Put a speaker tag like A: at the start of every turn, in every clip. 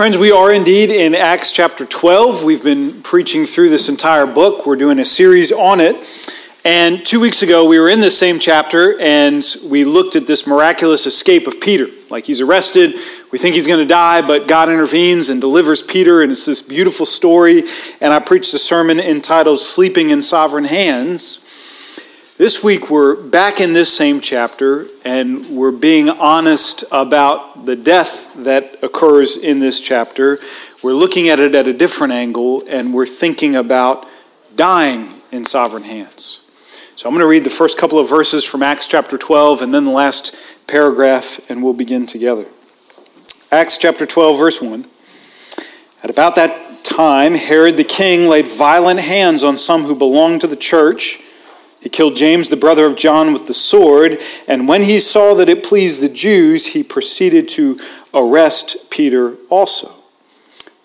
A: Friends, we are indeed in Acts chapter 12. We've been preaching through this entire book. We're doing a series on it. And two weeks ago, we were in this same chapter and we looked at this miraculous escape of Peter. Like he's arrested, we think he's going to die, but God intervenes and delivers Peter, and it's this beautiful story. And I preached a sermon entitled Sleeping in Sovereign Hands. This week, we're back in this same chapter, and we're being honest about the death that occurs in this chapter. We're looking at it at a different angle, and we're thinking about dying in sovereign hands. So I'm going to read the first couple of verses from Acts chapter 12 and then the last paragraph, and we'll begin together. Acts chapter 12, verse 1. At about that time, Herod the king laid violent hands on some who belonged to the church he killed James, the brother of John, with the sword, and when he saw that it pleased the Jews, he proceeded to arrest Peter also.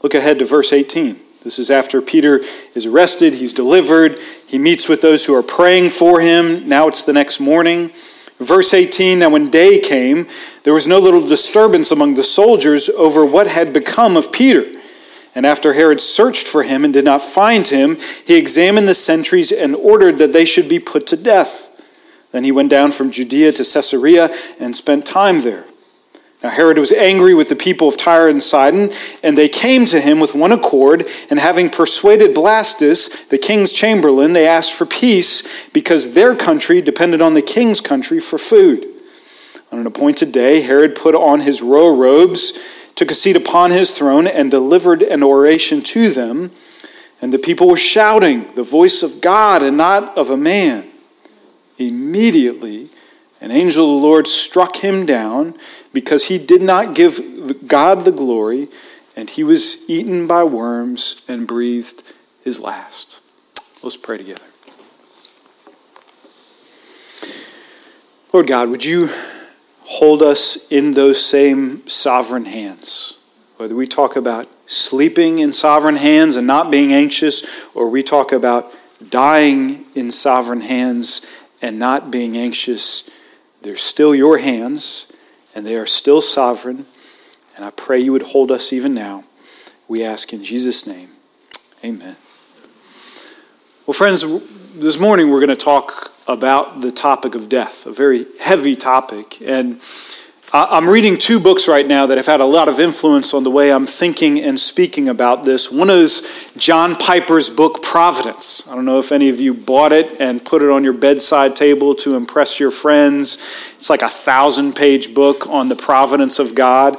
A: Look ahead to verse 18. This is after Peter is arrested, he's delivered, he meets with those who are praying for him. Now it's the next morning. Verse 18 Now, when day came, there was no little disturbance among the soldiers over what had become of Peter. And after Herod searched for him and did not find him, he examined the sentries and ordered that they should be put to death. Then he went down from Judea to Caesarea and spent time there. Now Herod was angry with the people of Tyre and Sidon, and they came to him with one accord, and having persuaded Blastus, the king's chamberlain, they asked for peace, because their country depended on the king's country for food. On an appointed day, Herod put on his royal robes took a seat upon his throne, and delivered an oration to them. And the people were shouting, the voice of God and not of a man. Immediately, an angel of the Lord struck him down because he did not give God the glory, and he was eaten by worms and breathed his last. Let's pray together. Lord God, would you hold us in those same sovereign hands. Whether we talk about sleeping in sovereign hands and not being anxious, or we talk about dying in sovereign hands and not being anxious, they're still your hands and they are still sovereign. And I pray you would hold us even now. We ask in Jesus' name. Amen. Well, friends, this morning we're going to talk about the topic of death, a very heavy topic. And I'm reading two books right now that have had a lot of influence on the way I'm thinking and speaking about this. One is John Piper's book, Providence. I don't know if any of you bought it and put it on your bedside table to impress your friends. It's like a thousand page book on the providence of God.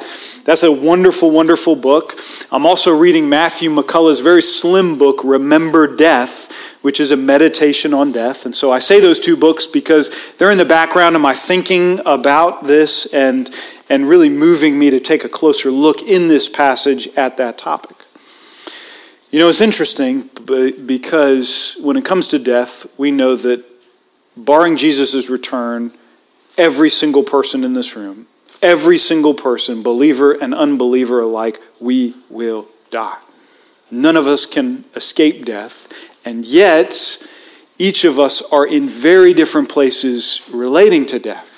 A: That's a wonderful, wonderful book. I'm also reading Matthew McCullough's very slim book, Remember Death which is a meditation on death. And so I say those two books because they're in the background of my thinking about this and, and really moving me to take a closer look in this passage at that topic. You know, it's interesting because when it comes to death, we know that barring Jesus' return, every single person in this room, every single person, believer and unbeliever alike, we will die. None of us can escape death. And yet, each of us are in very different places relating to death.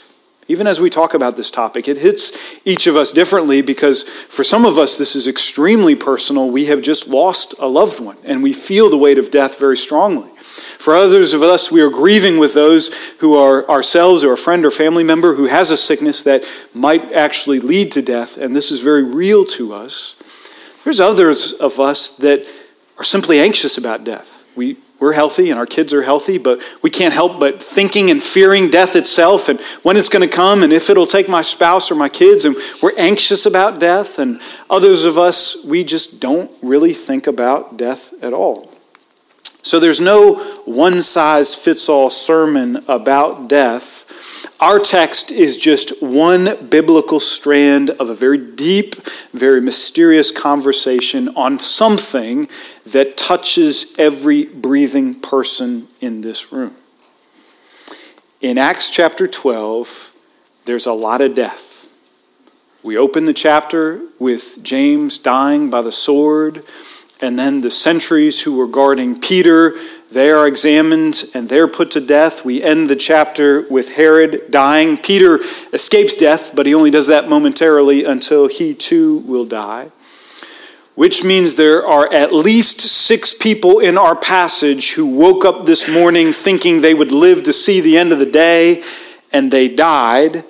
A: Even as we talk about this topic, it hits each of us differently because for some of us, this is extremely personal. We have just lost a loved one and we feel the weight of death very strongly. For others of us, we are grieving with those who are ourselves or a friend or family member who has a sickness that might actually lead to death, and this is very real to us. There's others of us that are simply anxious about death we, we're healthy and our kids are healthy, but we can't help but thinking and fearing death itself and when it's going to come and if it'll take my spouse or my kids. And we're anxious about death. And others of us, we just don't really think about death at all. So there's no one size fits all sermon about death. Our text is just one biblical strand of a very deep, very mysterious conversation on something that touches every breathing person in this room. In Acts chapter 12, there's a lot of death. We open the chapter with James dying by the sword, and then the sentries who were guarding Peter they are examined and they're put to death. We end the chapter with Herod dying. Peter escapes death, but he only does that momentarily until he too will die. which means there are at least six people in our passage who woke up this morning thinking they would live to see the end of the day, and they died.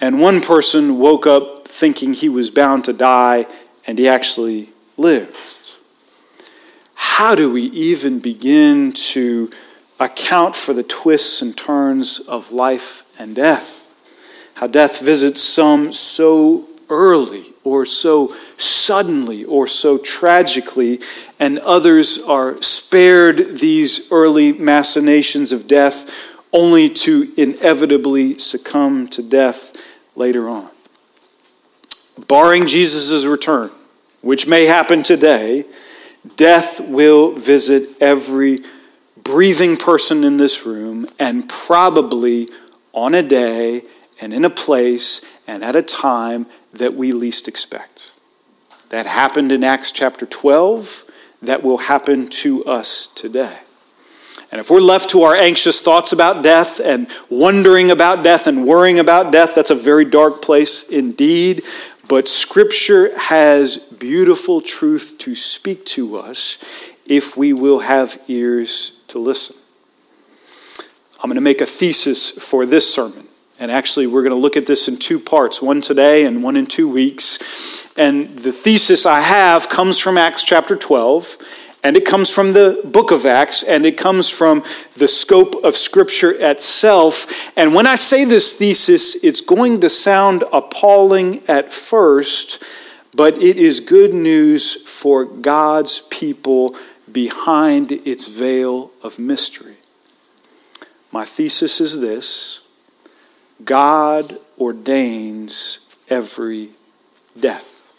A: And one person woke up thinking he was bound to die, and he actually lived. How do we even begin to account for the twists and turns of life and death? How death visits some so early or so suddenly or so tragically, and others are spared these early machinations of death only to inevitably succumb to death later on. Barring Jesus' return, which may happen today, death will visit every breathing person in this room and probably on a day and in a place and at a time that we least expect. That happened in Acts chapter 12. That will happen to us today. And if we're left to our anxious thoughts about death and wondering about death and worrying about death, that's a very dark place indeed. But Scripture has beautiful truth to speak to us if we will have ears to listen. I'm going to make a thesis for this sermon. And actually, we're going to look at this in two parts one today and one in two weeks. And the thesis I have comes from Acts chapter 12, and it comes from the book of Acts, and it comes from the scope of Scripture itself. And when I say this thesis, it's going to sound appalling at first, but it is good news for God's people behind its veil of mystery. My thesis is this God ordains every death.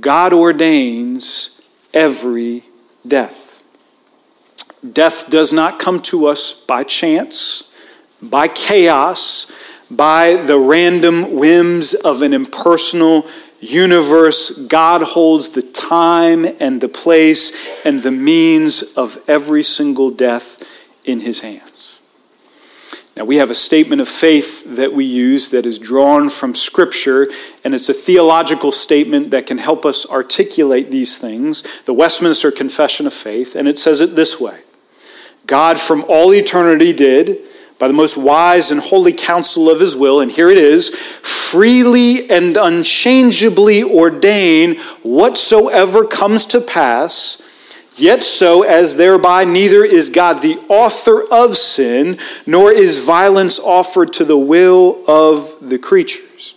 A: God ordains every death. Death does not come to us by chance, by chaos, by the random whims of an impersonal universe. God holds the time and the place and the means of every single death in his hands. Now, we have a statement of faith that we use that is drawn from Scripture, and it's a theological statement that can help us articulate these things the Westminster Confession of Faith, and it says it this way. God from all eternity did, by the most wise and holy counsel of his will, and here it is, freely and unchangeably ordain whatsoever comes to pass Yet so as thereby neither is God the author of sin, nor is violence offered to the will of the creatures.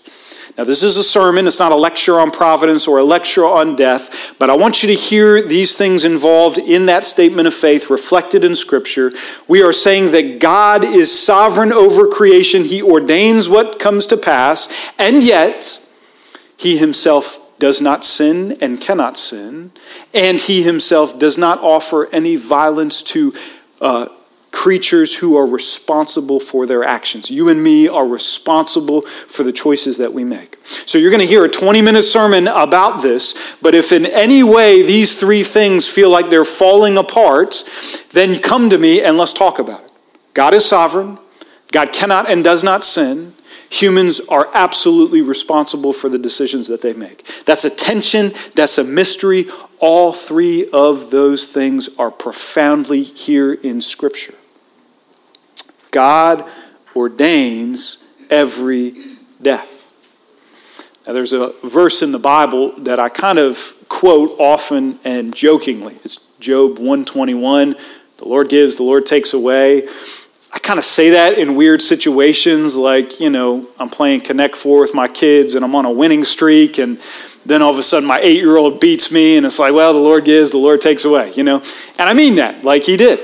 A: Now, this is a sermon. It's not a lecture on providence or a lecture on death, but I want you to hear these things involved in that statement of faith reflected in Scripture. We are saying that God is sovereign over creation, He ordains what comes to pass, and yet He Himself does not sin and cannot sin, and he himself does not offer any violence to uh, creatures who are responsible for their actions. You and me are responsible for the choices that we make. So you're going to hear a 20 minute sermon about this, but if in any way these three things feel like they're falling apart, then come to me and let's talk about it. God is sovereign, God cannot and does not sin. Humans are absolutely responsible for the decisions that they make. That's a tension, that's a mystery. All three of those things are profoundly here in Scripture. God ordains every death. Now, there's a verse in the Bible that I kind of quote often and jokingly. It's Job 121. The Lord gives, the Lord takes away. I kind of say that in weird situations, like, you know, I'm playing Connect Four with my kids and I'm on a winning streak, and then all of a sudden my eight year old beats me, and it's like, well, the Lord gives, the Lord takes away, you know? And I mean that, like He did.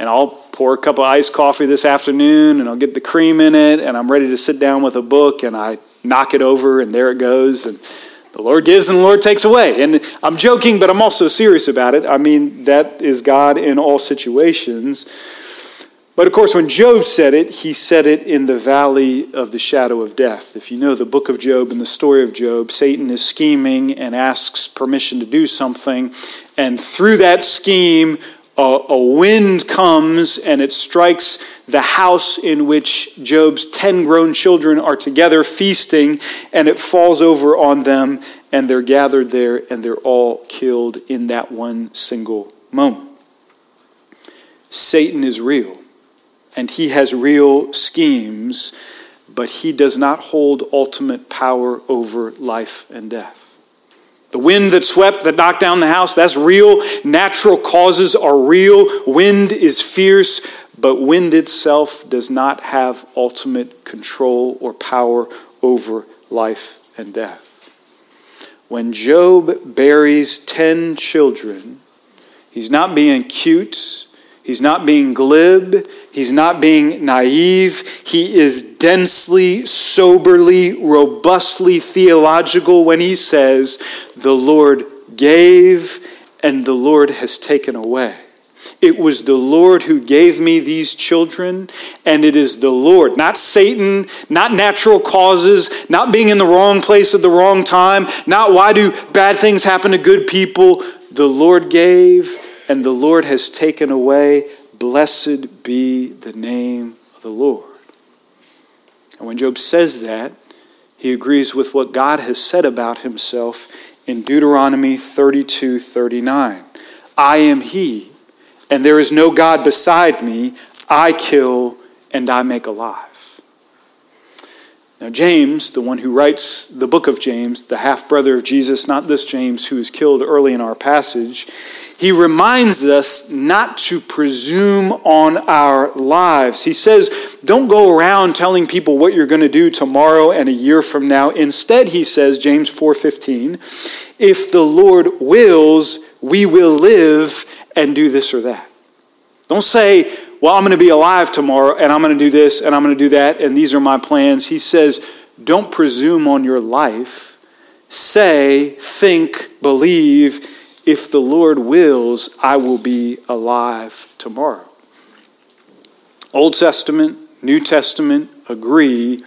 A: And I'll pour a cup of iced coffee this afternoon, and I'll get the cream in it, and I'm ready to sit down with a book, and I knock it over, and there it goes. And the Lord gives and the Lord takes away. And I'm joking, but I'm also serious about it. I mean, that is God in all situations. But of course, when Job said it, he said it in the valley of the shadow of death. If you know the book of Job and the story of Job, Satan is scheming and asks permission to do something. And through that scheme, a, a wind comes and it strikes the house in which Job's 10 grown children are together feasting, and it falls over on them and they're gathered there and they're all killed in that one single moment. Satan is real and he has real schemes, but he does not hold ultimate power over life and death. The wind that swept, that knocked down the house, that's real. Natural causes are real. Wind is fierce, but wind itself does not have ultimate control or power over life and death. When Job buries 10 children, he's not being cute, he's not being glib, he's not being naive. He is densely, soberly, robustly theological when he says, The Lord gave and the Lord has taken away. It was the Lord who gave me these children, and it is the Lord, not Satan, not natural causes, not being in the wrong place at the wrong time, not why do bad things happen to good people. The Lord gave, and the Lord has taken away. Blessed be the name of the Lord. And when Job says that, he agrees with what God has said about himself in Deuteronomy 32 39. I am he and there is no God beside me. I kill and I make alive. Now, James, the one who writes the book of James, the half brother of Jesus, not this James who is killed early in our passage, he reminds us not to presume on our lives. He says, Don't go around telling people what you're going to do tomorrow and a year from now. Instead, he says, James 4:15, if the Lord wills, we will live and do this or that. Don't say, well, I'm going to be alive tomorrow and I'm going to do this and I'm going to do that and these are my plans. He says, don't presume on your life. Say, think, believe, if the Lord wills, I will be alive tomorrow. Old Testament, New Testament agree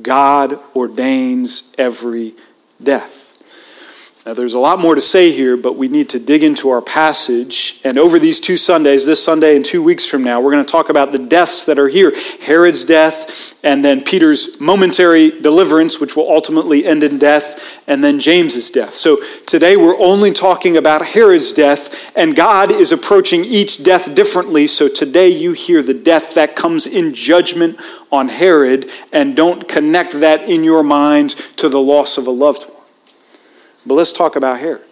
A: God ordains every death. Now, there's a lot more to say here, but we need to dig into our passage. And over these two Sundays, this Sunday and two weeks from now, we're going to talk about the deaths that are here Herod's death, and then Peter's momentary deliverance, which will ultimately end in death, and then James's death. So today we're only talking about Herod's death, and God is approaching each death differently. So today you hear the death that comes in judgment on Herod, and don't connect that in your mind to the loss of a loved one. But let's talk about Herod.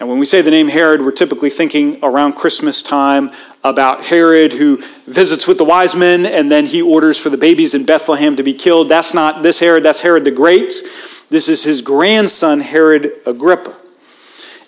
A: Now, when we say the name Herod, we're typically thinking around Christmas time about Herod who visits with the wise men and then he orders for the babies in Bethlehem to be killed. That's not this Herod, that's Herod the Great. This is his grandson, Herod Agrippa.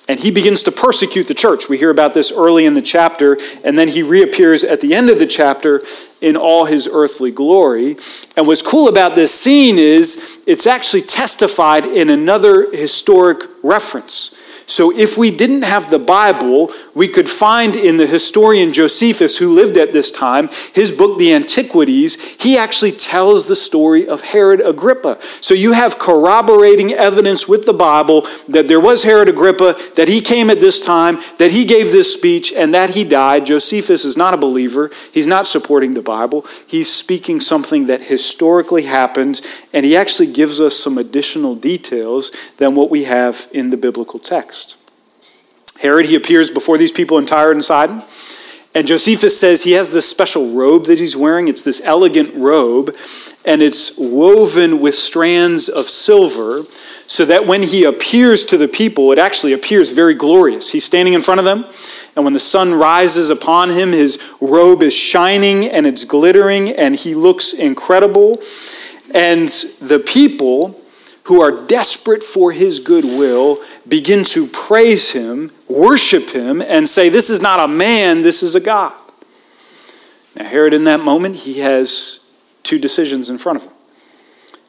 A: And he begins to persecute the church. We hear about this early in the chapter, and then he reappears at the end of the chapter in all his earthly glory. And what's cool about this scene is it's actually testified in another historic reference. So, if we didn't have the Bible, we could find in the historian Josephus, who lived at this time, his book, The Antiquities, he actually tells the story of Herod Agrippa. So, you have corroborating evidence with the Bible that there was Herod Agrippa, that he came at this time, that he gave this speech, and that he died. Josephus is not a believer, he's not supporting the Bible. He's speaking something that historically happened, and he actually gives us some additional details than what we have in the biblical text. Herod, he appears before these people in Tyre and Sidon. And Josephus says he has this special robe that he's wearing. It's this elegant robe, and it's woven with strands of silver, so that when he appears to the people, it actually appears very glorious. He's standing in front of them, and when the sun rises upon him, his robe is shining and it's glittering, and he looks incredible. And the people who are desperate for his goodwill begin to praise him, worship him, and say, This is not a man, this is a God. Now, Herod, in that moment, he has two decisions in front of him.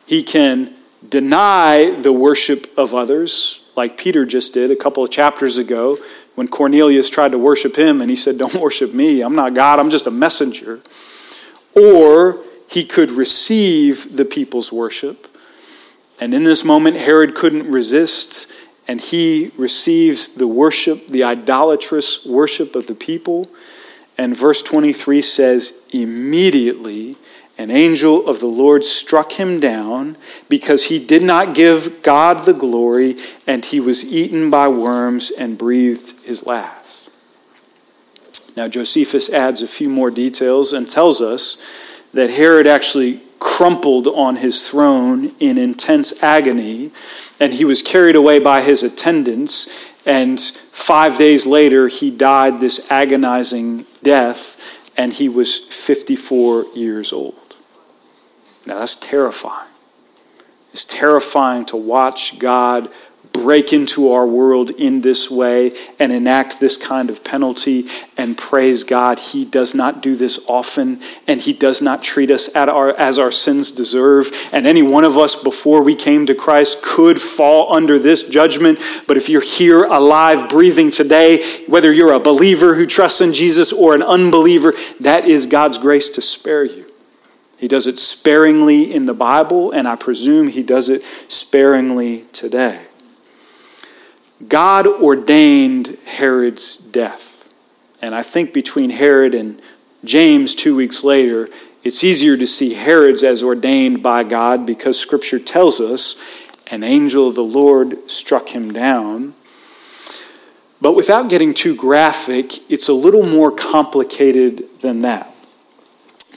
A: He can deny the worship of others, like Peter just did a couple of chapters ago when Cornelius tried to worship him and he said, Don't worship me. I'm not God, I'm just a messenger. Or he could receive the people's worship and in this moment, Herod couldn't resist, and he receives the worship, the idolatrous worship of the people. And verse 23 says, immediately an angel of the Lord struck him down because he did not give God the glory, and he was eaten by worms and breathed his last. Now, Josephus adds a few more details and tells us that Herod actually crumpled on his throne in intense agony, and he was carried away by his attendants. And five days later, he died this agonizing death, and he was 54 years old. Now, that's terrifying. It's terrifying to watch God break into our world in this way and enact this kind of penalty and praise God. He does not do this often and He does not treat us our, as our sins deserve. And any one of us before we came to Christ could fall under this judgment. But if you're here alive, breathing today, whether you're a believer who trusts in Jesus or an unbeliever, that is God's grace to spare you. He does it sparingly in the Bible, and I presume he does it sparingly today. God ordained Herod's death. And I think between Herod and James two weeks later, it's easier to see Herod's as ordained by God because Scripture tells us an angel of the Lord struck him down. But without getting too graphic, it's a little more complicated than that.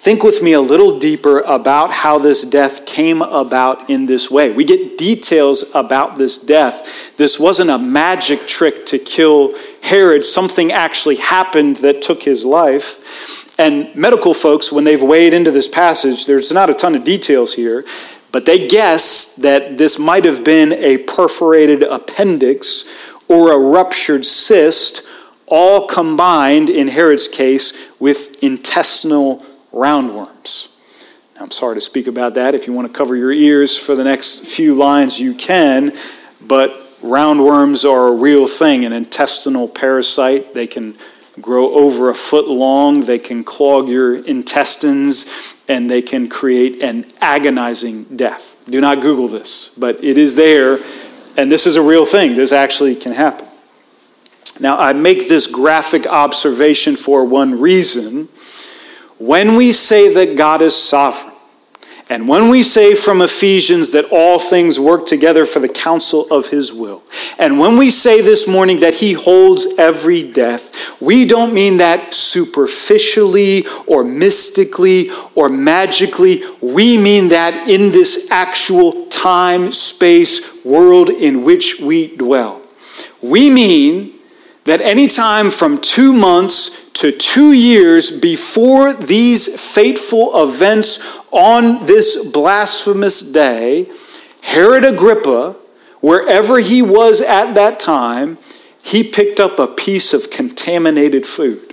A: Think with me a little deeper about how this death came about in this way. We get details about this death. This wasn't a magic trick to kill Herod, something actually happened that took his life. And medical folks, when they've weighed into this passage, there's not a ton of details here, but they guess that this might have been a perforated appendix or a ruptured cyst, all combined, in Herod's case, with intestinal roundworms. Now, I'm sorry to speak about that. If you want to cover your ears for the next few lines, you can, but roundworms are a real thing, an intestinal parasite. They can grow over a foot long, they can clog your intestines, and they can create an agonizing death. Do not Google this, but it is there, and this is a real thing. This actually can happen. Now, I make this graphic observation for one reason when we say that God is sovereign, and when we say from Ephesians that all things work together for the counsel of his will, and when we say this morning that he holds every death, we don't mean that superficially or mystically or magically. We mean that in this actual time, space, world in which we dwell. We mean that anytime from two months to two years before these fateful events on this blasphemous day, Herod Agrippa, wherever he was at that time, he picked up a piece of contaminated food.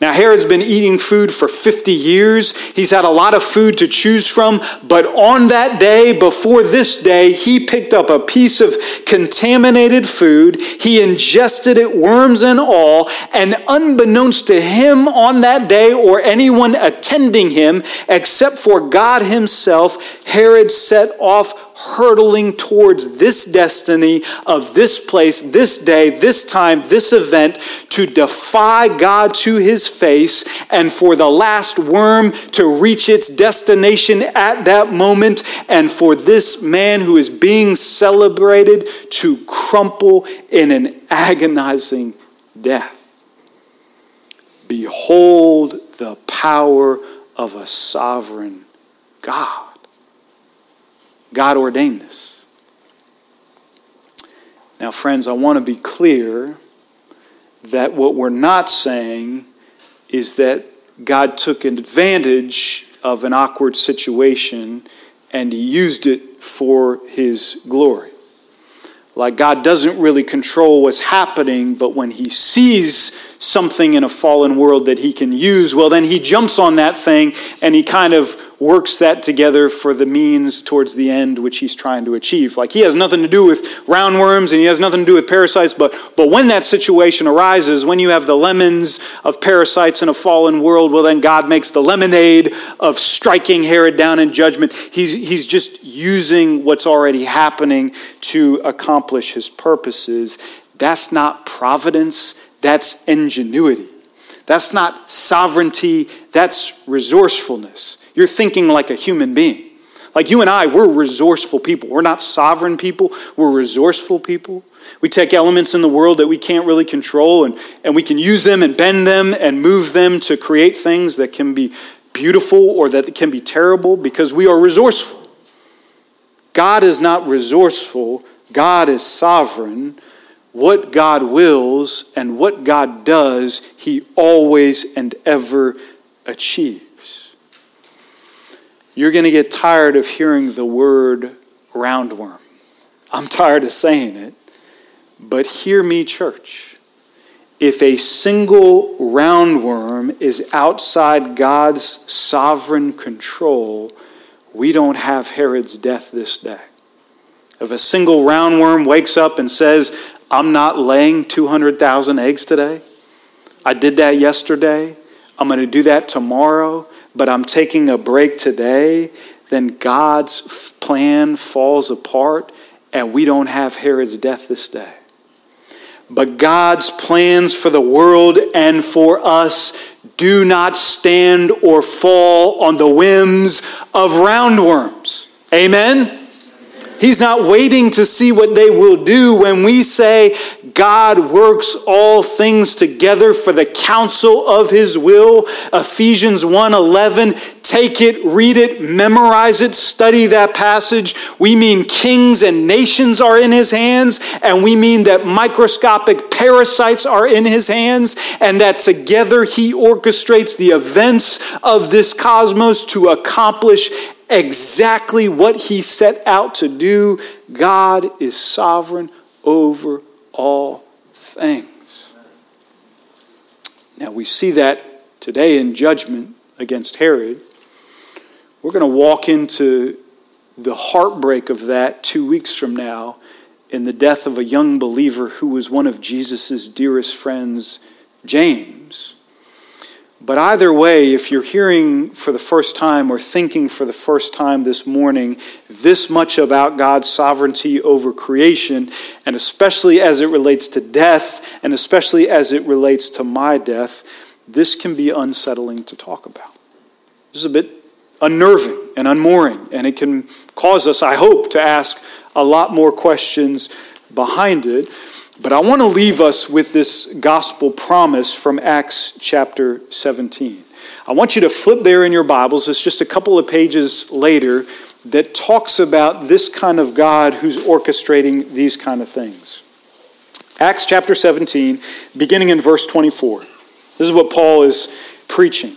A: Now, Herod's been eating food for 50 years. He's had a lot of food to choose from. But on that day, before this day, he picked up a piece of contaminated food. He ingested it, worms and all. And unbeknownst to him on that day or anyone attending him, except for God himself, Herod set off hurtling towards this destiny of this place, this day, this time, this event to defy God to his face and for the last worm to reach its destination at that moment and for this man who is being celebrated to crumple in an agonizing death. Behold the power of a sovereign God. God ordained this. Now, friends, I want to be clear that what we're not saying is that God took advantage of an awkward situation and he used it for his glory. Like God doesn't really control what's happening, but when he sees something in a fallen world that he can use, well, then he jumps on that thing and he kind of works that together for the means towards the end which he's trying to achieve. Like he has nothing to do with roundworms and he has nothing to do with parasites, but, but when that situation arises, when you have the lemons of parasites in a fallen world, well, then God makes the lemonade of striking Herod down in judgment. He's, he's just using what's already happening to accomplish his purposes. That's not providence, that's ingenuity. That's not sovereignty, that's resourcefulness. You're thinking like a human being. Like you and I, we're resourceful people. We're not sovereign people, we're resourceful people. We take elements in the world that we can't really control and, and we can use them and bend them and move them to create things that can be beautiful or that can be terrible because we are resourceful. God is not resourceful, God is sovereign. What God wills and what God does, He always and ever achieves. You're going to get tired of hearing the word roundworm. I'm tired of saying it. But hear me, church. If a single roundworm is outside God's sovereign control, we don't have Herod's death this day. If a single roundworm wakes up and says, I'm not laying 200,000 eggs today, I did that yesterday, I'm going to do that tomorrow, but I'm taking a break today, then God's plan falls apart and we don't have Herod's death this day. But God's plans for the world and for us do not stand or fall on the whims of roundworms. Amen? He's not waiting to see what they will do when we say God works all things together for the counsel of his will. Ephesians 1:11, take it, read it, memorize it, study that passage. We mean kings and nations are in his hands, and we mean that microscopic parasites are in his hands, and that together he orchestrates the events of this cosmos to accomplish exactly what he set out to do. God is sovereign over all things. Now we see that today in judgment against Herod. We're going to walk into the heartbreak of that two weeks from now in the death of a young believer who was one of Jesus' dearest friends, James. But either way, if you're hearing for the first time or thinking for the first time this morning this much about God's sovereignty over creation, and especially as it relates to death, and especially as it relates to my death, this can be unsettling to talk about. This is a bit unnerving and unmooring, and it can cause us, I hope, to ask a lot more questions behind it. But I want to leave us with this gospel promise from Acts chapter 17. I want you to flip there in your Bibles. It's just a couple of pages later that talks about this kind of God who's orchestrating these kind of things. Acts chapter 17, beginning in verse 24. This is what Paul is preaching.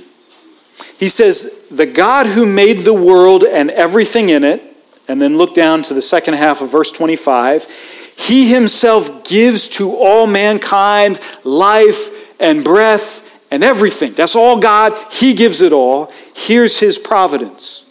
A: He says, The God who made the world and everything in it, and then look down to the second half of verse 25 he himself gives to all mankind life and breath and everything. That's all God. He gives it all. Here's his providence.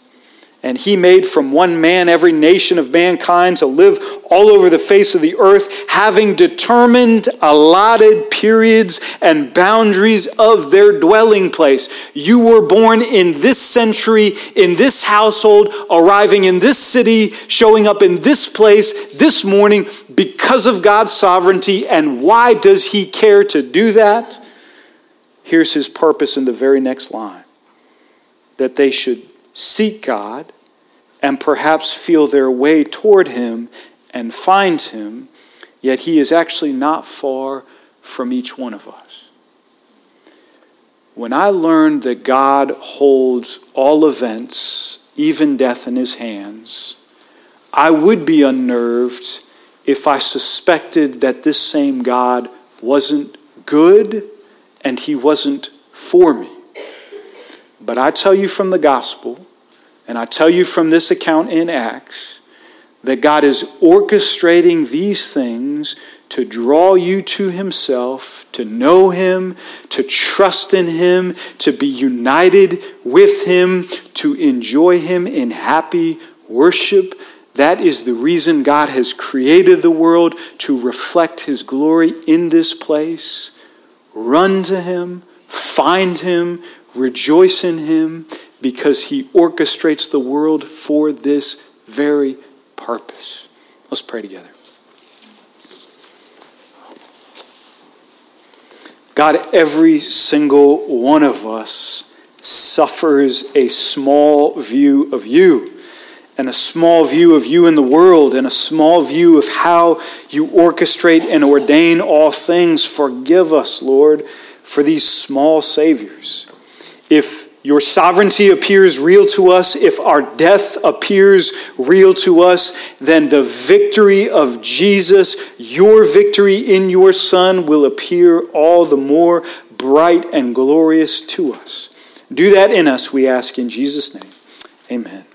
A: And he made from one man every nation of mankind to live all over the face of the earth, having determined allotted periods and boundaries of their dwelling place. You were born in this century, in this household, arriving in this city, showing up in this place this morning because of God's sovereignty. And why does he care to do that? Here's his purpose in the very next line that they should seek God and perhaps feel their way toward Him and find Him, yet He is actually not far from each one of us. When I learned that God holds all events, even death, in His hands, I would be unnerved if I suspected that this same God wasn't good and He wasn't for me. But I tell you from the gospel, and I tell you from this account in Acts that God is orchestrating these things to draw you to Himself, to know Him, to trust in Him, to be united with Him, to enjoy Him in happy worship. That is the reason God has created the world to reflect His glory in this place. Run to Him, find Him, rejoice in Him, because he orchestrates the world for this very purpose. Let's pray together. God, every single one of us suffers a small view of you and a small view of you in the world and a small view of how you orchestrate and ordain all things. Forgive us, Lord, for these small saviors. If your sovereignty appears real to us, if our death appears real to us, then the victory of Jesus, your victory in your Son, will appear all the more bright and glorious to us. Do that in us, we ask in Jesus' name. Amen.